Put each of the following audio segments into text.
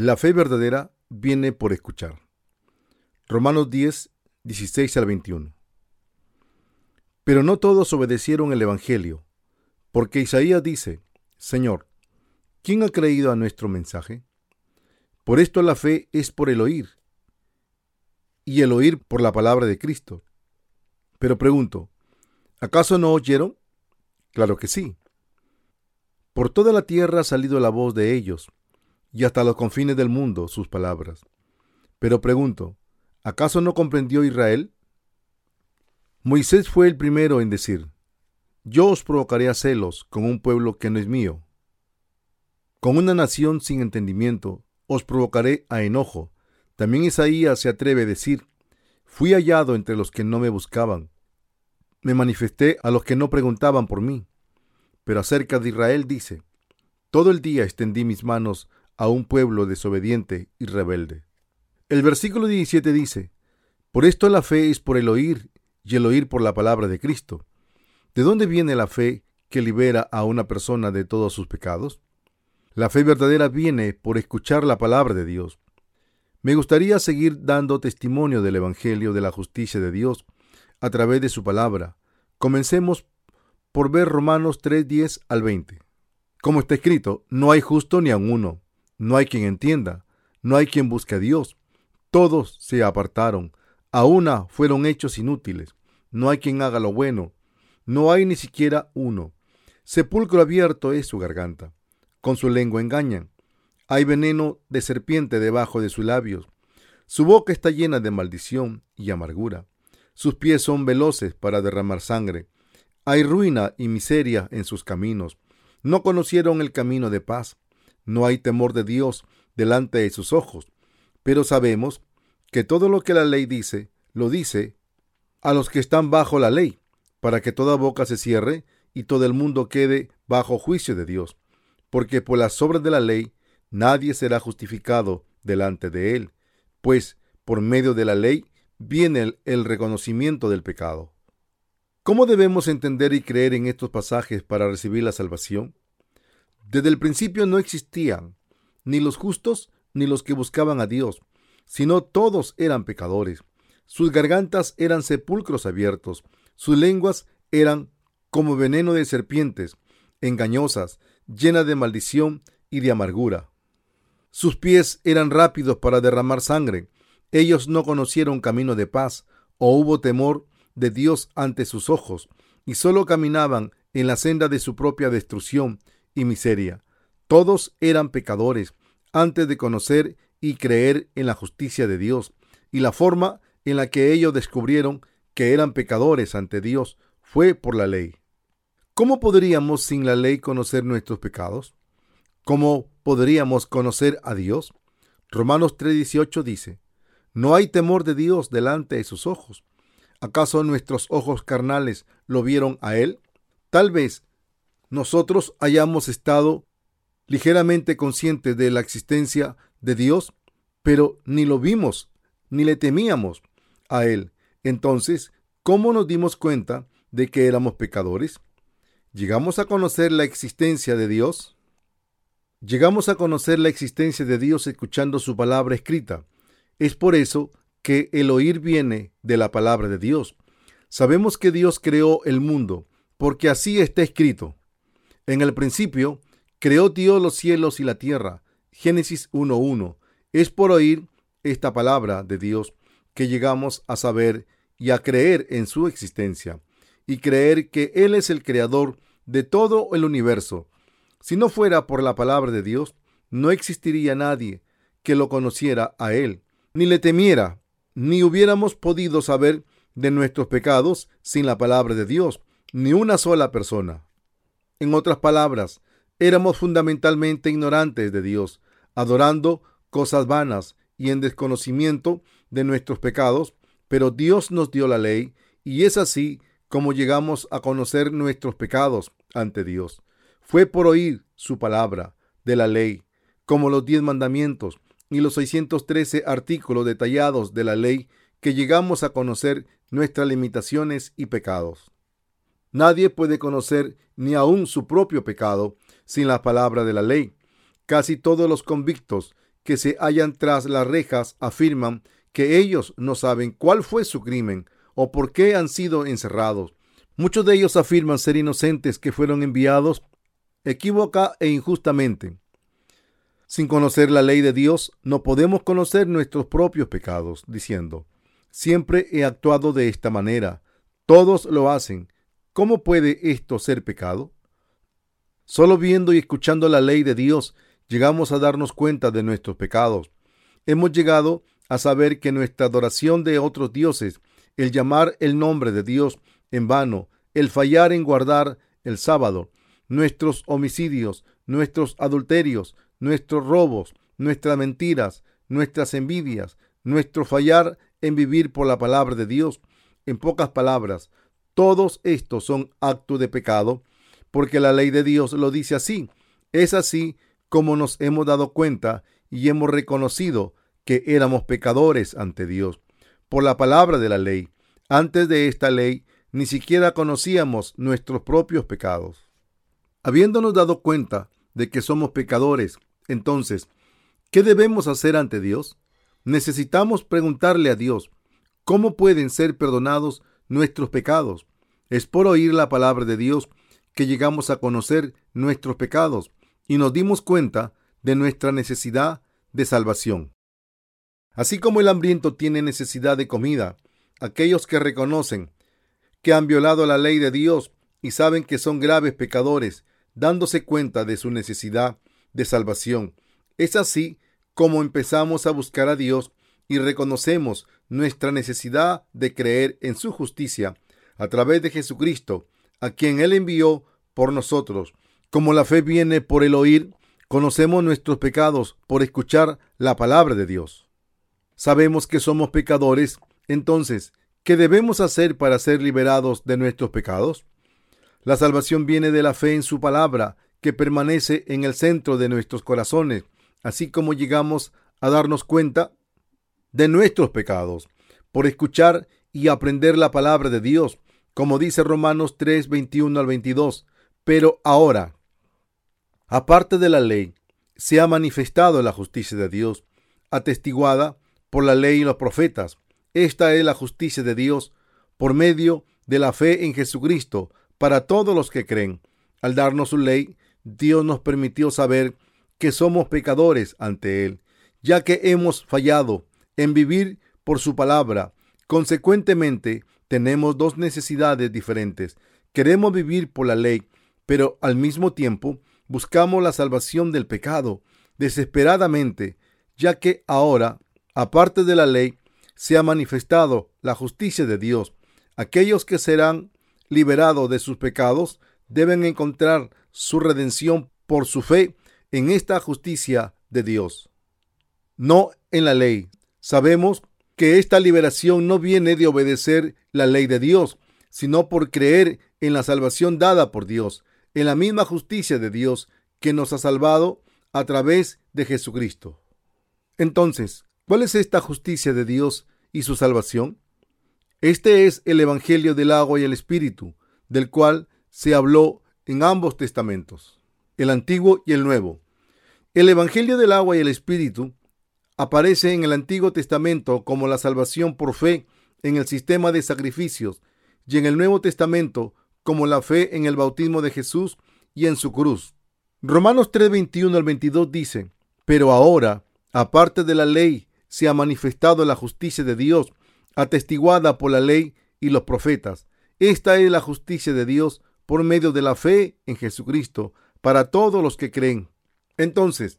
La fe verdadera viene por escuchar. Romanos 10, 16 al 21. Pero no todos obedecieron el Evangelio, porque Isaías dice, Señor, ¿quién ha creído a nuestro mensaje? Por esto la fe es por el oír, y el oír por la palabra de Cristo. Pero pregunto, ¿acaso no oyeron? Claro que sí. Por toda la tierra ha salido la voz de ellos, y hasta los confines del mundo sus palabras. Pero pregunto, ¿acaso no comprendió Israel? Moisés fue el primero en decir, Yo os provocaré a celos con un pueblo que no es mío. Con una nación sin entendimiento os provocaré a enojo. También Isaías se atreve a decir, Fui hallado entre los que no me buscaban. Me manifesté a los que no preguntaban por mí. Pero acerca de Israel dice, Todo el día extendí mis manos a un pueblo desobediente y rebelde. El versículo 17 dice, Por esto la fe es por el oír y el oír por la palabra de Cristo. ¿De dónde viene la fe que libera a una persona de todos sus pecados? La fe verdadera viene por escuchar la palabra de Dios. Me gustaría seguir dando testimonio del Evangelio de la justicia de Dios a través de su palabra. Comencemos por ver Romanos 3, 10 al 20. Como está escrito, no hay justo ni a uno, no hay quien entienda, no hay quien busque a Dios. Todos se apartaron, a una fueron hechos inútiles, no hay quien haga lo bueno, no hay ni siquiera uno. Sepulcro abierto es su garganta con su lengua engañan. Hay veneno de serpiente debajo de sus labios. Su boca está llena de maldición y amargura. Sus pies son veloces para derramar sangre. Hay ruina y miseria en sus caminos. No conocieron el camino de paz. No hay temor de Dios delante de sus ojos. Pero sabemos que todo lo que la ley dice, lo dice a los que están bajo la ley, para que toda boca se cierre y todo el mundo quede bajo juicio de Dios porque por las obras de la ley nadie será justificado delante de él, pues por medio de la ley viene el, reconocimiento del pecado. ¿Cómo debemos entender y creer en estos pasajes para recibir la salvación? Desde el principio no existían ni los justos ni los que buscaban a Dios, sino todos eran pecadores. Sus gargantas eran sepulcros abiertos, sus lenguas eran como veneno de serpientes, engañosas, llena de maldición y de amargura. Sus pies eran rápidos para derramar sangre. Ellos no conocieron camino de paz o hubo temor de Dios ante sus ojos, y solo caminaban en la senda de su propia destrucción y miseria. Todos eran pecadores antes de conocer y creer en la justicia de Dios, y la forma en la que ellos descubrieron que eran pecadores ante Dios fue por la ley. ¿Cómo podríamos sin la ley conocer nuestros pecados? ¿Cómo podríamos conocer a Dios? Romanos 3:18 dice, No hay temor de Dios delante de sus ojos. ¿Acaso nuestros ojos carnales lo vieron a Él? Tal vez nosotros hayamos estado ligeramente conscientes de la existencia de Dios, pero ni lo vimos, ni le temíamos a Él. Entonces, ¿cómo nos dimos cuenta de que éramos pecadores? ¿Llegamos a conocer la existencia de Dios? Llegamos a conocer la existencia de Dios escuchando su palabra escrita. Es por eso que el oír viene de la palabra de Dios. Sabemos que Dios creó el mundo, porque así está escrito. En el principio, creó Dios los cielos y la tierra. Génesis 1.1. Es por oír esta palabra de Dios que llegamos a saber y a creer en su existencia y creer que Él es el creador de todo el universo. Si no fuera por la palabra de Dios, no existiría nadie que lo conociera a Él, ni le temiera, ni hubiéramos podido saber de nuestros pecados sin la palabra de Dios, ni una sola persona. En otras palabras, éramos fundamentalmente ignorantes de Dios, adorando cosas vanas y en desconocimiento de nuestros pecados, pero Dios nos dio la ley y es así como llegamos a conocer nuestros pecados ante Dios. Fue por oír su palabra de la ley, como los diez mandamientos y los 613 artículos detallados de la ley, que llegamos a conocer nuestras limitaciones y pecados. Nadie puede conocer ni aun su propio pecado sin la palabra de la ley. Casi todos los convictos que se hallan tras las rejas afirman que ellos no saben cuál fue su crimen o por qué han sido encerrados. Muchos de ellos afirman ser inocentes que fueron enviados equívoca e injustamente. Sin conocer la ley de Dios, no podemos conocer nuestros propios pecados, diciendo, siempre he actuado de esta manera, todos lo hacen, ¿cómo puede esto ser pecado? Solo viendo y escuchando la ley de Dios llegamos a darnos cuenta de nuestros pecados. Hemos llegado a saber que nuestra adoración de otros dioses, el llamar el nombre de Dios en vano, el fallar en guardar el sábado, nuestros homicidios, nuestros adulterios, nuestros robos, nuestras mentiras, nuestras envidias, nuestro fallar en vivir por la palabra de Dios, en pocas palabras, todos estos son actos de pecado porque la ley de Dios lo dice así. Es así como nos hemos dado cuenta y hemos reconocido que éramos pecadores ante Dios por la palabra de la ley. Antes de esta ley ni siquiera conocíamos nuestros propios pecados. Habiéndonos dado cuenta de que somos pecadores, entonces, ¿qué debemos hacer ante Dios? Necesitamos preguntarle a Dios, ¿cómo pueden ser perdonados nuestros pecados? Es por oír la palabra de Dios que llegamos a conocer nuestros pecados y nos dimos cuenta de nuestra necesidad de salvación. Así como el hambriento tiene necesidad de comida, aquellos que reconocen que han violado la ley de Dios y saben que son graves pecadores, dándose cuenta de su necesidad de salvación. Es así como empezamos a buscar a Dios y reconocemos nuestra necesidad de creer en su justicia a través de Jesucristo a quien Él envió por nosotros. Como la fe viene por el oír, conocemos nuestros pecados por escuchar la palabra de Dios. Sabemos que somos pecadores, entonces, ¿qué debemos hacer para ser liberados de nuestros pecados? La salvación viene de la fe en su palabra, que permanece en el centro de nuestros corazones, así como llegamos a darnos cuenta de nuestros pecados, por escuchar y aprender la palabra de Dios, como dice Romanos 3, 21 al 22. Pero ahora, aparte de la ley, se ha manifestado la justicia de Dios, atestiguada por la ley y los profetas. Esta es la justicia de Dios por medio de la fe en Jesucristo para todos los que creen. Al darnos su ley, Dios nos permitió saber que somos pecadores ante Él, ya que hemos fallado en vivir por su palabra. Consecuentemente, tenemos dos necesidades diferentes. Queremos vivir por la ley, pero al mismo tiempo buscamos la salvación del pecado desesperadamente, ya que ahora, aparte de la ley, se ha manifestado la justicia de Dios. Aquellos que serán liberados de sus pecados deben encontrar su redención por su fe en esta justicia de Dios, no en la ley. Sabemos que esta liberación no viene de obedecer la ley de Dios, sino por creer en la salvación dada por Dios, en la misma justicia de Dios que nos ha salvado a través de Jesucristo. Entonces, ¿cuál es esta justicia de Dios y su salvación? Este es el Evangelio del agua y el Espíritu, del cual se habló en ambos testamentos, el Antiguo y el Nuevo. El Evangelio del agua y el Espíritu aparece en el Antiguo Testamento como la salvación por fe en el sistema de sacrificios y en el Nuevo Testamento como la fe en el bautismo de Jesús y en su cruz. Romanos 3:21 al 22 dice, pero ahora, aparte de la ley, se ha manifestado la justicia de Dios, atestiguada por la ley y los profetas. Esta es la justicia de Dios por medio de la fe en Jesucristo para todos los que creen. Entonces,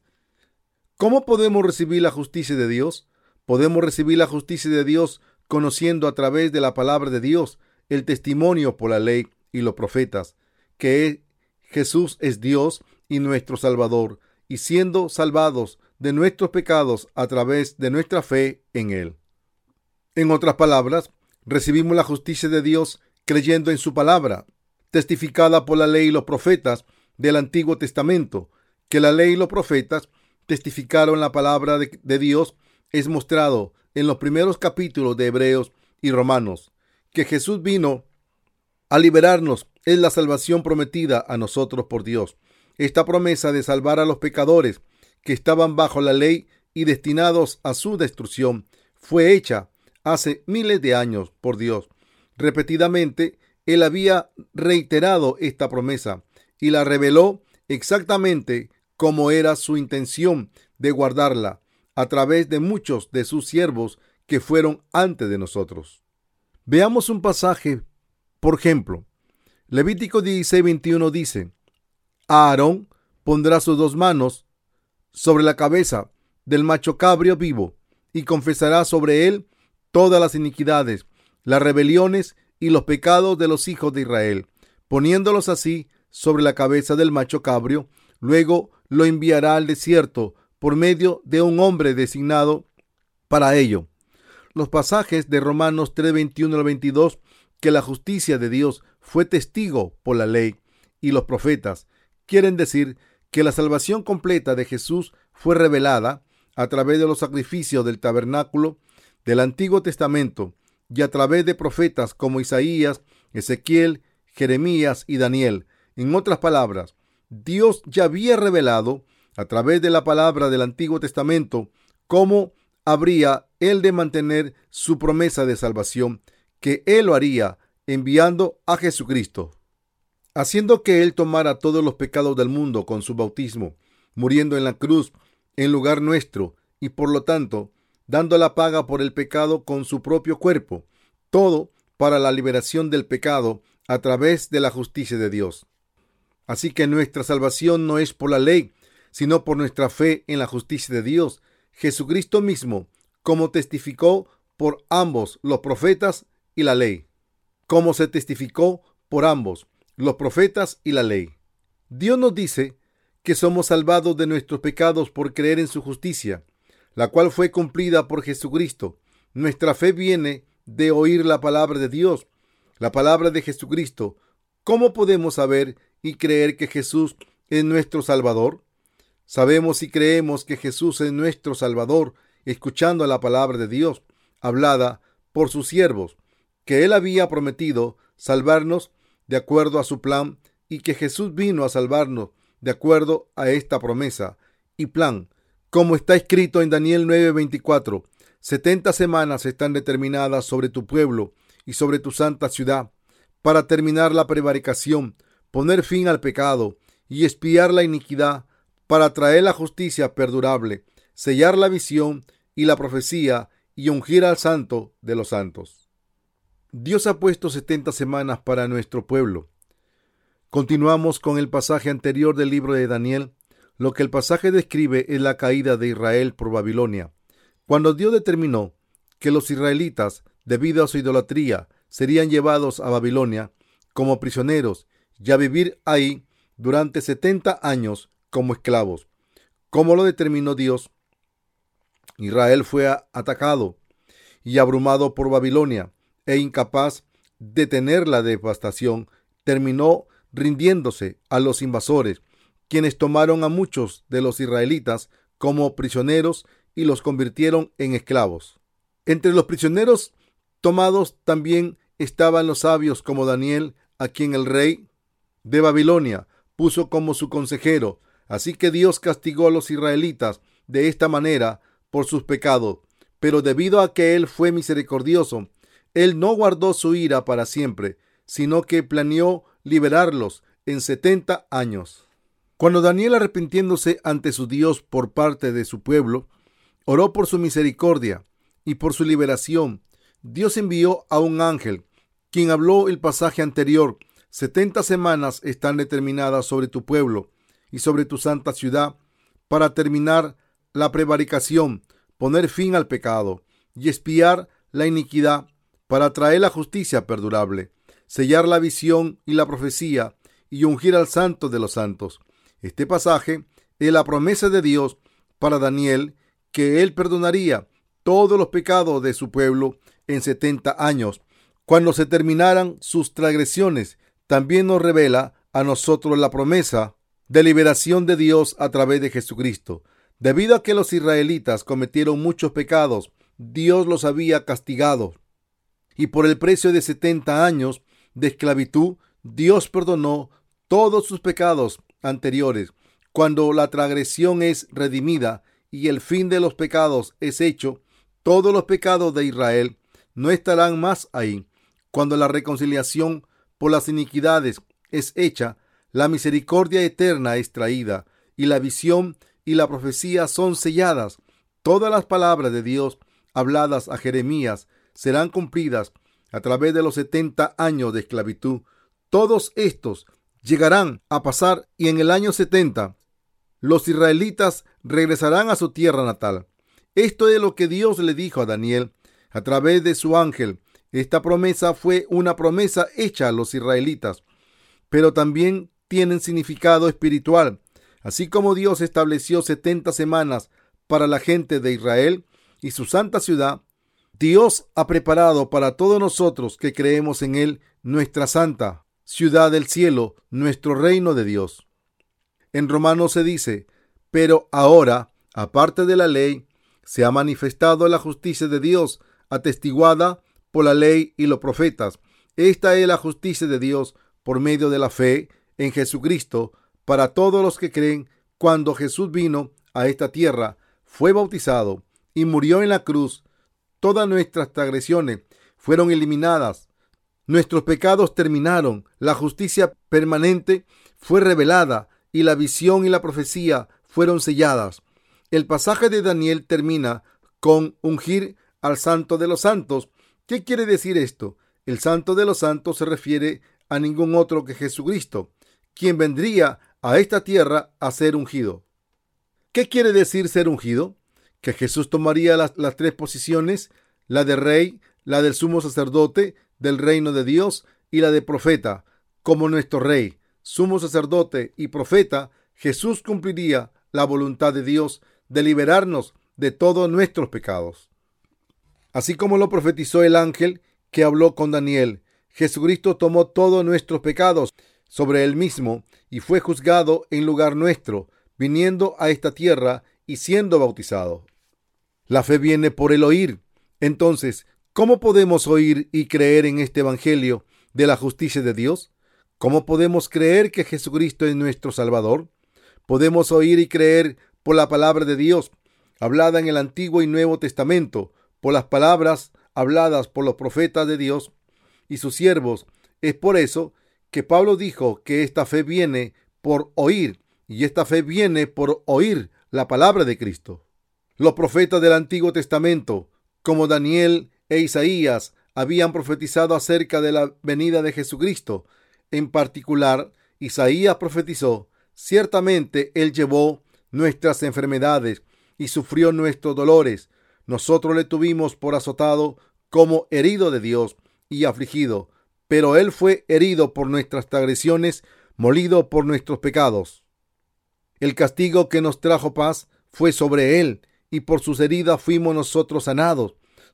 ¿Cómo podemos recibir la justicia de Dios? Podemos recibir la justicia de Dios conociendo a través de la palabra de Dios, el testimonio por la ley y los profetas, que Jesús es Dios y nuestro Salvador, y siendo salvados de nuestros pecados a través de nuestra fe en Él. En otras palabras, recibimos la justicia de Dios creyendo en su palabra, testificada por la ley y los profetas del Antiguo Testamento, que la ley y los profetas testificaron la palabra de, Dios es mostrado en los primeros capítulos de Hebreos y Romanos. Que Jesús vino a liberarnos es la salvación prometida a nosotros por Dios. Esta promesa de salvar a los pecadores que estaban bajo la ley y destinados a su destrucción, fue hecha hace miles de años por Dios. Repetidamente, Él había reiterado esta promesa y la reveló exactamente como era su intención de guardarla a través de muchos de sus siervos que fueron antes de nosotros. Veamos un pasaje, por ejemplo, Levítico 16:21 dice, Aarón pondrá sus dos manos sobre la cabeza del macho cabrio vivo y confesará sobre él todas las iniquidades, las rebeliones y los pecados de los hijos de Israel, poniéndolos así sobre la cabeza del macho cabrio, luego lo enviará al desierto por medio de un hombre designado para ello. Los pasajes de Romanos 3:21 al 22, que la justicia de Dios fue testigo por la ley y los profetas, quieren decir que la salvación completa de Jesús fue revelada a través de los sacrificios del tabernáculo del Antiguo Testamento y a través de profetas como Isaías, Ezequiel, Jeremías y Daniel. En otras palabras, Dios ya había revelado a través de la palabra del Antiguo Testamento cómo habría él de mantener su promesa de salvación, que él lo haría enviando a Jesucristo, haciendo que él tomara todos los pecados del mundo con su bautismo, muriendo en la cruz en lugar nuestro, y por lo tanto dando la paga por el pecado con su propio cuerpo, todo para la liberación del pecado a través de la justicia de Dios. Así que nuestra salvación no es por la ley, sino por nuestra fe en la justicia de Dios, Jesucristo mismo, como testificó por ambos los profetas y la ley, como se testificó por ambos los profetas y la ley. Dios nos dice que somos salvados de nuestros pecados por creer en su justicia, la cual fue cumplida por Jesucristo. Nuestra fe viene de oír la palabra de Dios, la palabra de Jesucristo. ¿Cómo podemos saber y creer que Jesús es nuestro Salvador? Sabemos y creemos que Jesús es nuestro Salvador, escuchando la palabra de Dios, hablada por sus siervos, que Él había prometido salvarnos de acuerdo a su plan y que Jesús vino a salvarnos de acuerdo a esta promesa y plan como está escrito en Daniel 9:24, setenta semanas están determinadas sobre tu pueblo y sobre tu santa ciudad, para terminar la prevaricación, poner fin al pecado y espiar la iniquidad, para traer la justicia perdurable, sellar la visión y la profecía y ungir al santo de los santos. Dios ha puesto setenta semanas para nuestro pueblo. Continuamos con el pasaje anterior del libro de Daniel, lo que el pasaje describe es la caída de Israel por Babilonia. Cuando Dios determinó que los israelitas, debido a su idolatría, serían llevados a Babilonia como prisioneros y a vivir ahí durante 70 años como esclavos. ¿Cómo lo determinó Dios? Israel fue atacado y abrumado por Babilonia e incapaz de tener la devastación, terminó rindiéndose a los invasores quienes tomaron a muchos de los israelitas como prisioneros y los convirtieron en esclavos. Entre los prisioneros tomados también estaban los sabios como Daniel, a quien el rey de Babilonia puso como su consejero. Así que Dios castigó a los israelitas de esta manera por sus pecados. Pero debido a que Él fue misericordioso, Él no guardó su ira para siempre, sino que planeó liberarlos en setenta años. Cuando Daniel, arrepintiéndose ante su Dios por parte de su pueblo, oró por su misericordia y por su liberación, Dios envió a un ángel, quien habló el pasaje anterior. Setenta semanas están determinadas sobre tu pueblo y sobre tu santa ciudad para terminar la prevaricación, poner fin al pecado y espiar la iniquidad para traer la justicia perdurable, sellar la visión y la profecía y ungir al santo de los santos. Este pasaje es la promesa de Dios para Daniel que él perdonaría todos los pecados de su pueblo en 70 años. Cuando se terminaran sus transgresiones, también nos revela a nosotros la promesa de liberación de Dios a través de Jesucristo. Debido a que los israelitas cometieron muchos pecados, Dios los había castigado. Y por el precio de 70 años de esclavitud, Dios perdonó todos sus pecados anteriores, cuando la transgresión es redimida y el fin de los pecados es hecho, todos los pecados de Israel no estarán más ahí. Cuando la reconciliación por las iniquidades es hecha, la misericordia eterna es traída, y la visión y la profecía son selladas. Todas las palabras de Dios habladas a Jeremías serán cumplidas a través de los setenta años de esclavitud. Todos estos llegarán a pasar y en el año setenta los israelitas regresarán a su tierra natal. Esto es lo que Dios le dijo a Daniel a través de su ángel. Esta promesa fue una promesa hecha a los israelitas, pero también tienen significado espiritual. Así como Dios estableció setenta semanas para la gente de Israel y su santa ciudad, Dios ha preparado para todos nosotros que creemos en Él nuestra santa ciudad del cielo, nuestro reino de Dios. En Romanos se dice, pero ahora, aparte de la ley, se ha manifestado la justicia de Dios, atestiguada por la ley y los profetas. Esta es la justicia de Dios por medio de la fe en Jesucristo para todos los que creen. Cuando Jesús vino a esta tierra, fue bautizado y murió en la cruz. Todas nuestras transgresiones fueron eliminadas Nuestros pecados terminaron, la justicia permanente fue revelada y la visión y la profecía fueron selladas. El pasaje de Daniel termina con ungir al santo de los santos. ¿Qué quiere decir esto? El santo de los santos se refiere a ningún otro que Jesucristo, quien vendría a esta tierra a ser ungido. ¿Qué quiere decir ser ungido? Que Jesús tomaría las, tres posiciones, la de rey, la del sumo sacerdote del reino de Dios y la de profeta, como nuestro rey, sumo sacerdote y profeta, Jesús cumpliría la voluntad de Dios de liberarnos de todos nuestros pecados. Así como lo profetizó el ángel que habló con Daniel, Jesucristo tomó todos nuestros pecados sobre él mismo y fue juzgado en lugar nuestro, viniendo a esta tierra y siendo bautizado. La fe viene por el oír. Entonces, ¿Cómo podemos oír y creer en este Evangelio de la justicia de Dios? ¿Cómo podemos creer que Jesucristo es nuestro Salvador? Podemos oír y creer por la palabra de Dios, hablada en el Antiguo y Nuevo Testamento, por las palabras habladas por los profetas de Dios y sus siervos. Es por eso que Pablo dijo que esta fe viene por oír, y esta fe viene por oír la palabra de Cristo. Los profetas del Antiguo Testamento, como Daniel e Isaías habían profetizado acerca de la venida de Jesucristo. En particular, Isaías profetizó, ciertamente Él llevó nuestras enfermedades y sufrió nuestros dolores. Nosotros le tuvimos por azotado como herido de Dios y afligido, pero Él fue herido por nuestras transgresiones, molido por nuestros pecados. El castigo que nos trajo paz fue sobre Él, y por sus heridas fuimos nosotros sanados.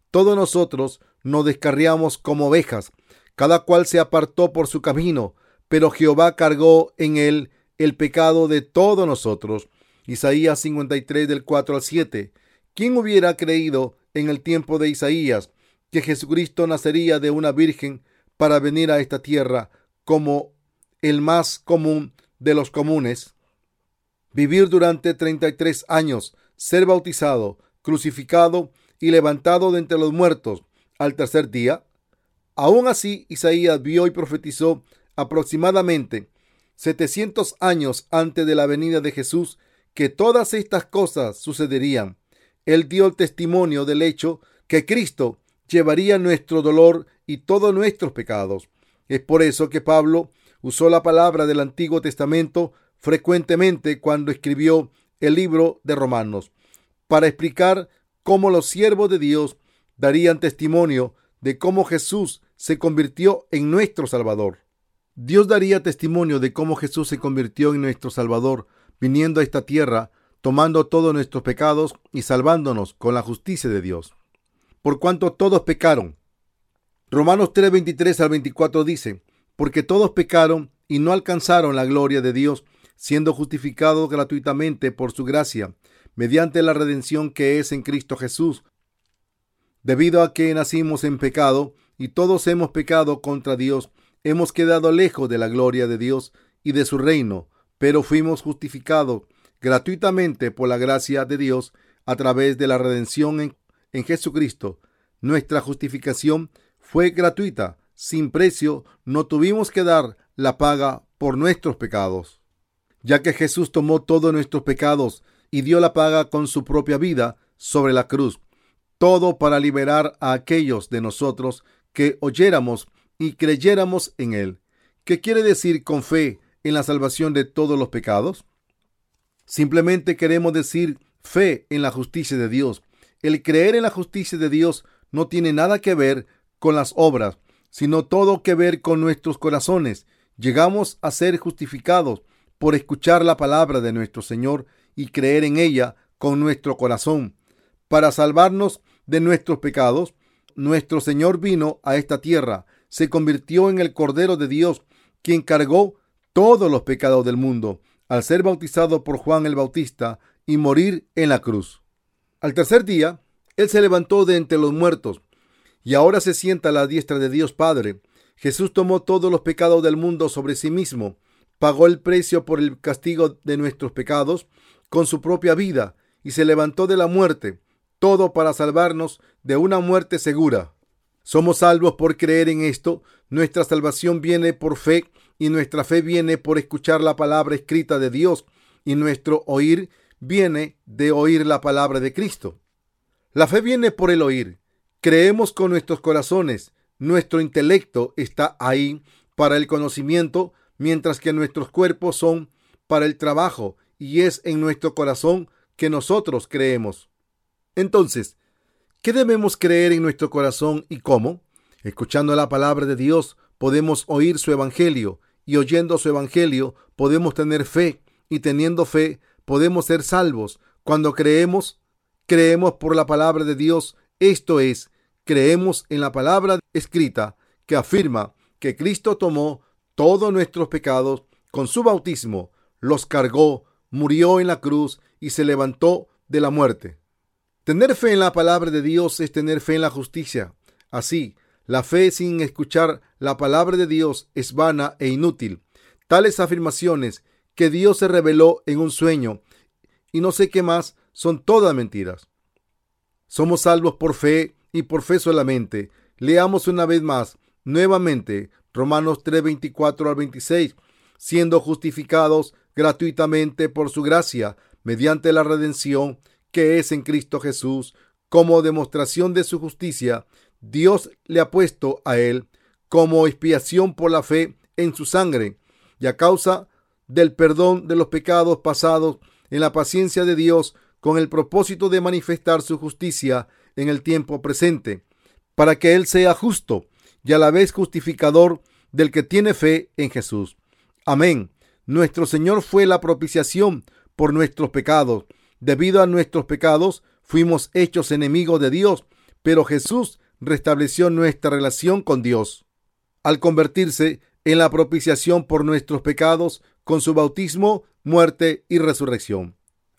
Todos nosotros nos descarriamos como ovejas, cada cual se apartó por su camino, pero Jehová cargó en él el pecado de todos nosotros. Isaías 53 del 4 al 7. ¿Quién hubiera creído en el tiempo de Isaías que Jesucristo nacería de una virgen para venir a esta tierra como el más común de los comunes? Vivir durante 33 años, ser bautizado, crucificado y levantado de entre los muertos al tercer día. Aún así, Isaías vio y profetizó aproximadamente 700 años antes de la venida de Jesús que todas estas cosas sucederían. Él dio el testimonio del hecho que Cristo llevaría nuestro dolor y todos nuestros pecados. Es por eso que Pablo usó la palabra del Antiguo Testamento frecuentemente cuando escribió el libro de Romanos, para explicar cómo los siervos de Dios darían testimonio de cómo Jesús se convirtió en nuestro Salvador. Dios daría testimonio de cómo Jesús se convirtió en nuestro Salvador, viniendo a esta tierra, tomando todos nuestros pecados y salvándonos con la justicia de Dios. Por cuanto todos pecaron. Romanos 3, 23 al 24 dice, porque todos pecaron y no alcanzaron la gloria de Dios, siendo justificados gratuitamente por su gracia, mediante la redención que es en Cristo Jesús. Debido a que nacimos en pecado y todos hemos pecado contra Dios, hemos quedado lejos de la gloria de Dios y de su reino, pero fuimos justificados gratuitamente por la gracia de Dios a través de la redención en, en Jesucristo. Nuestra justificación fue gratuita, sin precio, no tuvimos que dar la paga por nuestros pecados. Ya que Jesús tomó todos nuestros pecados y dio la paga con su propia vida sobre la cruz, todo para liberar a aquellos de nosotros que oyéramos y creyéramos en Él. ¿Qué quiere decir con fe en la salvación de todos los pecados? Simplemente queremos decir fe en la justicia de Dios. El creer en la justicia de Dios no tiene nada que ver con las obras, sino todo que ver con nuestros corazones. Llegamos a ser justificados por escuchar la palabra de nuestro Señor y creer en ella con nuestro corazón. Para salvarnos de nuestros pecados, nuestro Señor vino a esta tierra, se convirtió en el Cordero de Dios, quien cargó todos los pecados del mundo, al ser bautizado por Juan el Bautista y morir en la cruz. Al tercer día, Él se levantó de entre los muertos y ahora se sienta a la diestra de Dios Padre. Jesús tomó todos los pecados del mundo sobre sí mismo, pagó el precio por el castigo de nuestros pecados con su propia vida y se levantó de la muerte, todo para salvarnos de una muerte segura. Somos salvos por creer en esto, nuestra salvación viene por fe y nuestra fe viene por escuchar la palabra escrita de Dios y nuestro oír viene de oír la palabra de Cristo. La fe viene por el oír. Creemos con nuestros corazones. Nuestro intelecto está ahí para el conocimiento, mientras que nuestros cuerpos son para el trabajo y es en nuestro corazón que nosotros creemos. Entonces, ¿qué debemos creer en nuestro corazón y cómo? Escuchando la palabra de Dios podemos oír su evangelio y oyendo su evangelio podemos tener fe y teniendo fe podemos ser salvos. Cuando creemos, creemos por la palabra de Dios, esto es, creemos en la palabra escrita que afirma que Cristo tomó todos nuestros pecados con su bautismo, los cargó, murió en la cruz y se levantó de la muerte. Tener fe en la palabra de Dios es tener fe en la justicia. Así, la fe sin escuchar la palabra de Dios es vana e inútil. Tales afirmaciones que Dios se reveló en un sueño y no sé qué más son todas mentiras. Somos salvos por fe y por fe solamente. Leamos una vez más, nuevamente, Romanos 3, 24 al 26, siendo justificados gratuitamente por su gracia, mediante la redención que es en Cristo Jesús, como demostración de su justicia, Dios le ha puesto a él como expiación por la fe en su sangre y a causa del perdón de los pecados pasados en la paciencia de Dios con el propósito de manifestar su justicia en el tiempo presente, para que Él sea justo y a la vez justificador del que tiene fe en Jesús. Amén. Nuestro Señor fue la propiciación por nuestros pecados. Debido a nuestros pecados fuimos hechos enemigos de Dios, pero Jesús restableció nuestra relación con Dios. Al convertirse en la propiciación por nuestros pecados con su bautismo, muerte y resurrección.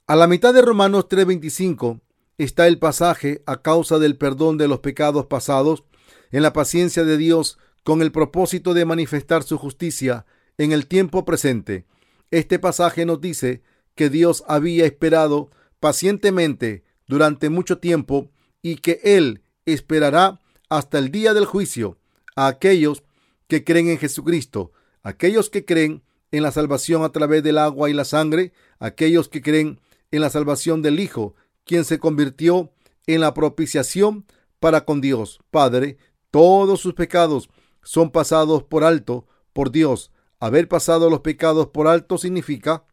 A la mitad de Romanos 3:25 está el pasaje a causa del perdón de los pecados pasados en la paciencia de Dios con el propósito de manifestar su justicia en el tiempo presente. Este pasaje nos dice que Dios había esperado pacientemente durante mucho tiempo y que Él esperará hasta el día del juicio a aquellos que creen en Jesucristo, aquellos que creen en la salvación a través del agua y la sangre, aquellos que creen en la salvación del Hijo, quien se convirtió en la propiciación para con Dios Padre. Todos sus pecados son pasados por alto por Dios. Haber pasado los pecados por alto significa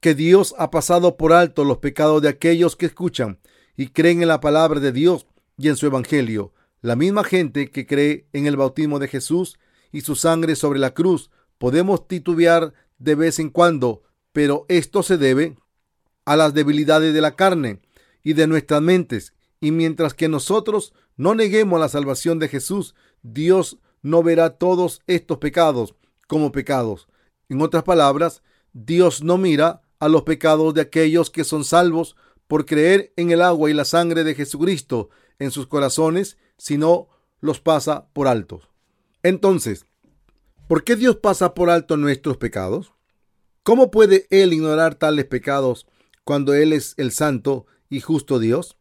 que Dios ha pasado por alto los pecados de aquellos que escuchan y creen en la palabra de Dios y en su evangelio. La misma gente que cree en el bautismo de Jesús y su sangre sobre la cruz, podemos titubear de vez en cuando, pero esto se debe a las debilidades de la carne y de nuestras mentes. Y mientras que nosotros no neguemos la salvación de Jesús, Dios no verá todos estos pecados como pecados. En otras palabras, Dios no mira a los pecados de aquellos que son salvos por creer en el agua y la sangre de Jesucristo en sus corazones, sino los pasa por alto. Entonces, ¿por qué Dios pasa por alto nuestros pecados? ¿Cómo puede Él ignorar tales pecados cuando Él es el santo y justo Dios?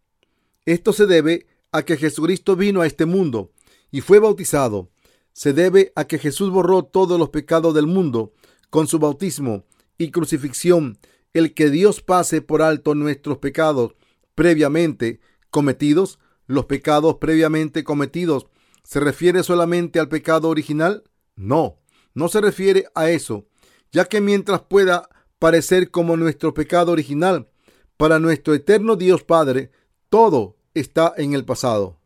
Esto se debe a que Jesucristo vino a este mundo y fue bautizado. Se debe a que Jesús borró todos los pecados del mundo con su bautismo y crucifixión. El que Dios pase por alto nuestros pecados previamente cometidos, los pecados previamente cometidos, ¿se refiere solamente al pecado original? No, no se refiere a eso, ya que mientras pueda parecer como nuestro pecado original, para nuestro eterno Dios Padre, todo está en el pasado.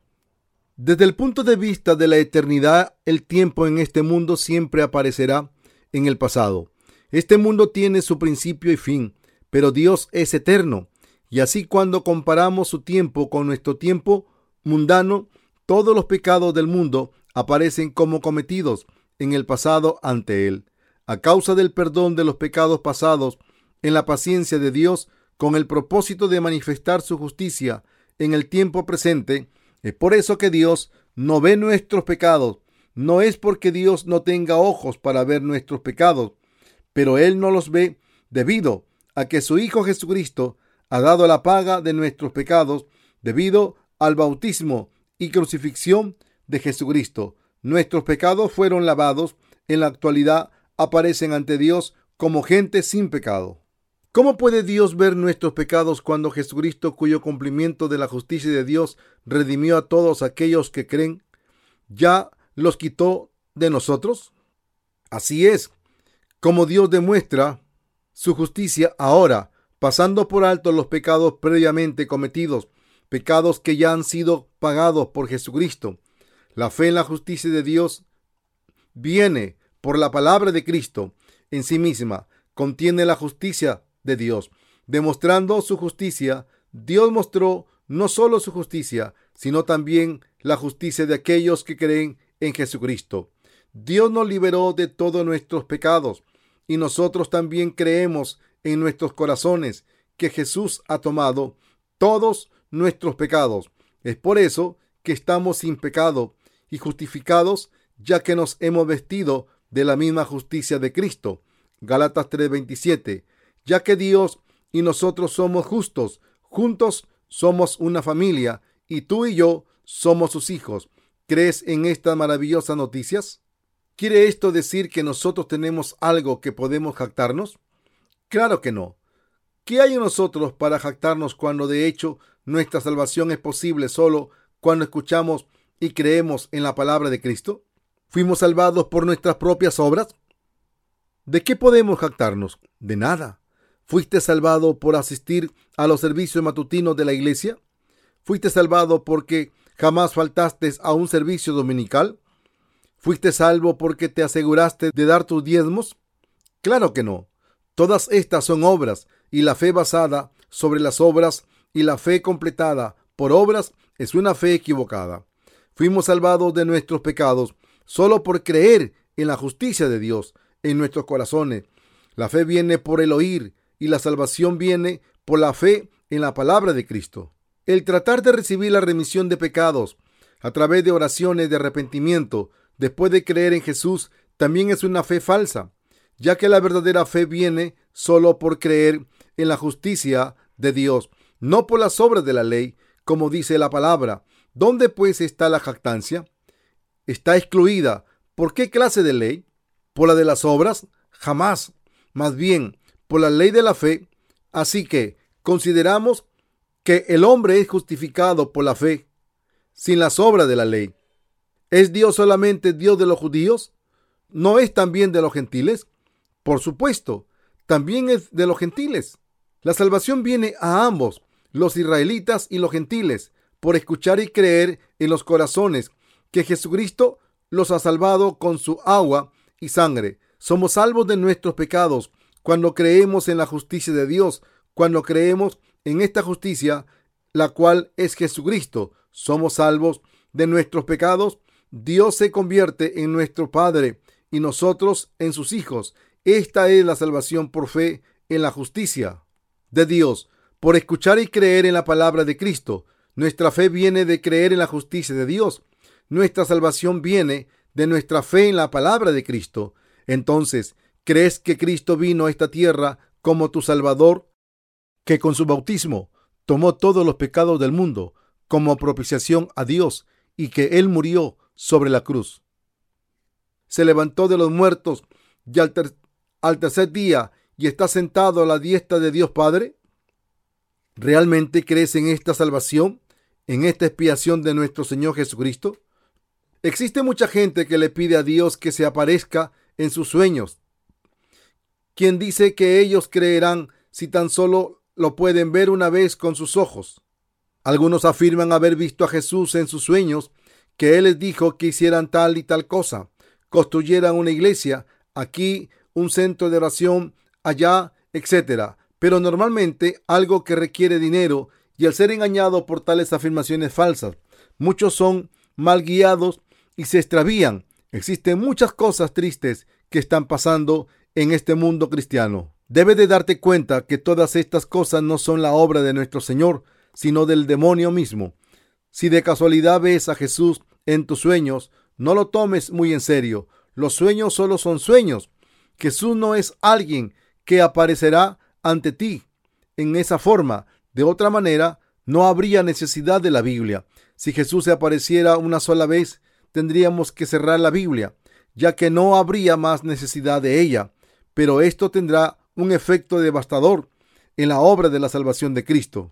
Desde el punto de vista de la eternidad, el tiempo en este mundo siempre aparecerá en el pasado. Este mundo tiene su principio y fin, pero Dios es eterno, y así cuando comparamos su tiempo con nuestro tiempo mundano, todos los pecados del mundo aparecen como cometidos en el pasado ante Él. A causa del perdón de los pecados pasados, en la paciencia de Dios, con el propósito de manifestar su justicia en el tiempo presente, es por eso que Dios no ve nuestros pecados. No es porque Dios no tenga ojos para ver nuestros pecados, pero Él no los ve debido a que su Hijo Jesucristo ha dado la paga de nuestros pecados debido al bautismo y crucifixión de Jesucristo. Nuestros pecados fueron lavados. En la actualidad aparecen ante Dios como gente sin pecado. ¿Cómo puede Dios ver nuestros pecados cuando Jesucristo, cuyo cumplimiento de la justicia de Dios redimió a todos aquellos que creen, ya los quitó de nosotros? Así es, como Dios demuestra su justicia ahora, pasando por alto los pecados previamente cometidos, pecados que ya han sido pagados por Jesucristo. La fe en la justicia de Dios viene por la palabra de Cristo en sí misma, contiene la justicia de Dios. Demostrando su justicia, Dios mostró no solo su justicia, sino también la justicia de aquellos que creen en Jesucristo. Dios nos liberó de todos nuestros pecados y nosotros también creemos en nuestros corazones que Jesús ha tomado todos nuestros pecados. Es por eso que estamos sin pecado y justificados, ya que nos hemos vestido de la misma justicia de Cristo. Galatas 3:27 ya que Dios y nosotros somos justos, juntos somos una familia y tú y yo somos sus hijos. ¿Crees en estas maravillosas noticias? ¿Quiere esto decir que nosotros tenemos algo que podemos jactarnos? Claro que no. ¿Qué hay en nosotros para jactarnos cuando de hecho nuestra salvación es posible solo cuando escuchamos y creemos en la palabra de Cristo? ¿Fuimos salvados por nuestras propias obras? ¿De qué podemos jactarnos? De nada. ¿Fuiste salvado por asistir a los servicios matutinos de la iglesia? ¿Fuiste salvado porque jamás faltaste a un servicio dominical? ¿Fuiste salvo porque te aseguraste de dar tus diezmos? Claro que no. Todas estas son obras y la fe basada sobre las obras y la fe completada por obras es una fe equivocada. Fuimos salvados de nuestros pecados solo por creer en la justicia de Dios en nuestros corazones. La fe viene por el oír y la salvación viene por la fe en la palabra de Cristo. El tratar de recibir la remisión de pecados a través de oraciones de arrepentimiento después de creer en Jesús también es una fe falsa, ya que la verdadera fe viene solo por creer en la justicia de Dios, no por las obras de la ley, como dice la palabra. ¿Dónde pues está la jactancia? Está excluida. ¿Por qué clase de ley? ¿Por la de las obras? Jamás. Más bien, por la ley de la fe. Así que consideramos que el hombre es justificado por la fe, sin las obras de la ley. ¿Es Dios solamente Dios de los judíos? ¿No es también de los gentiles? Por supuesto, también es de los gentiles. La salvación viene a ambos, los israelitas y los gentiles, por escuchar y creer en los corazones que Jesucristo los ha salvado con su agua y sangre. Somos salvos de nuestros pecados cuando creemos en la justicia de Dios, cuando creemos en esta justicia, la cual es Jesucristo, somos salvos de nuestros pecados, Dios se convierte en nuestro Padre y nosotros en sus hijos. Esta es la salvación por fe en la justicia de Dios, por escuchar y creer en la palabra de Cristo. Nuestra fe viene de creer en la justicia de Dios. Nuestra salvación viene de nuestra fe en la palabra de Cristo. Entonces, ¿Crees que Cristo vino a esta tierra como tu Salvador? ¿Que con su bautismo tomó todos los pecados del mundo como propiciación a Dios y que Él murió sobre la cruz. Se levantó de los muertos y al, al tercer día y está sentado a la diestra de Dios Padre. ¿Realmente crees en esta salvación, en esta expiación de nuestro Señor Jesucristo? Existe mucha gente que le pide a Dios que se aparezca en sus sueños, quien dice que ellos creerán si tan solo lo pueden ver una vez con sus ojos. Algunos afirman haber visto a Jesús en sus sueños, que Él les dijo que hicieran tal y tal cosa, construyeran una iglesia, aquí un centro de oración, allá, etc. Pero normalmente algo que requiere dinero y al ser engañado por tales afirmaciones falsas, muchos son mal guiados y se extravían. Existen muchas cosas tristes que están pasando en este mundo cristiano. Debe de darte cuenta que todas estas cosas no son la obra de nuestro Señor, sino del demonio mismo. Si de casualidad ves a Jesús en tus sueños, no lo tomes muy en serio. Los sueños solo son sueños. Jesús no es alguien que aparecerá ante ti en esa forma. De otra manera, no habría necesidad de la Biblia. Si Jesús se apareciera una sola vez, tendríamos que cerrar la Biblia, ya que no habría más necesidad de ella. Pero esto tendrá un efecto devastador en la obra de la salvación de Cristo.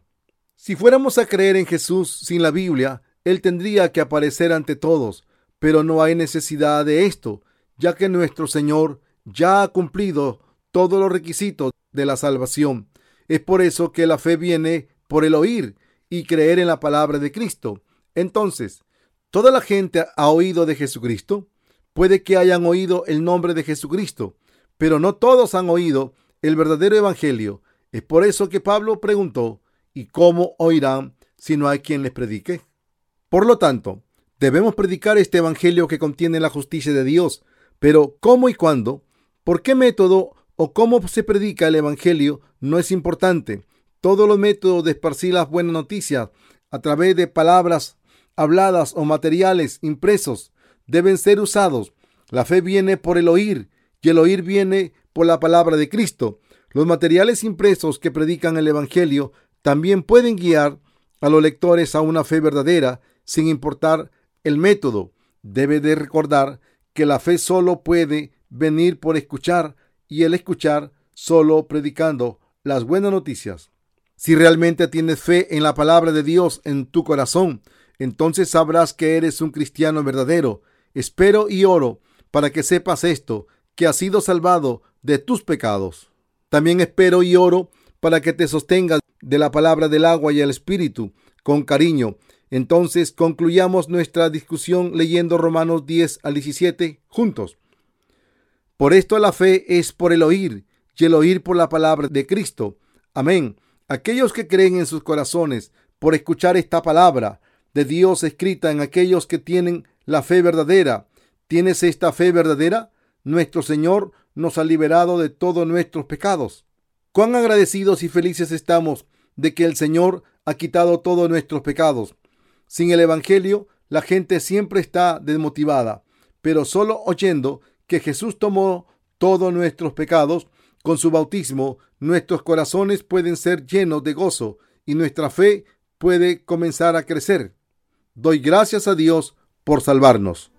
Si fuéramos a creer en Jesús sin la Biblia, Él tendría que aparecer ante todos, pero no hay necesidad de esto, ya que nuestro Señor ya ha cumplido todos los requisitos de la salvación. Es por eso que la fe viene por el oír y creer en la palabra de Cristo. Entonces, ¿toda la gente ha oído de Jesucristo? Puede que hayan oído el nombre de Jesucristo, pero no todos han oído el verdadero evangelio. Es por eso que Pablo preguntó, ¿y cómo oirán si no hay quien les predique? Por lo tanto, debemos predicar este evangelio que contiene la justicia de Dios, pero ¿cómo y cuándo? ¿Por qué método o cómo se predica el evangelio no es importante? Todos los métodos de esparcir las buenas noticias a través de palabras habladas o materiales impresos deben ser usados. La fe viene por el oír y el oír viene por la palabra de Cristo. Los materiales impresos que predican el Evangelio también pueden guiar a los lectores a una fe verdadera sin importar el método. Debe de recordar que la fe solo puede venir por escuchar y el escuchar solo predicando las buenas noticias. Si realmente tienes fe en la palabra de Dios en tu corazón, entonces sabrás que eres un cristiano verdadero. Espero y oro para que sepas esto que has sido salvado de tus pecados. También espero y oro para que te sostengas de la palabra del agua y el espíritu con cariño. Entonces concluyamos nuestra discusión leyendo Romanos 10 al 17 juntos. Por esto la fe es por el oír y el oír por la palabra de Cristo. Amén. Aquellos que creen en sus corazones por escuchar esta palabra de Dios escrita en aquellos que tienen la fe verdadera. ¿Tienes esta fe verdadera? nuestro Señor nos ha liberado de todos nuestros pecados. Cuán agradecidos y felices estamos de que el Señor ha quitado todos nuestros pecados. Sin el Evangelio, la gente siempre está desmotivada, pero solo oyendo que Jesús tomó todos nuestros pecados, con su bautismo, nuestros corazones pueden ser llenos de gozo y nuestra fe puede comenzar a crecer. Doy gracias a Dios por salvarnos.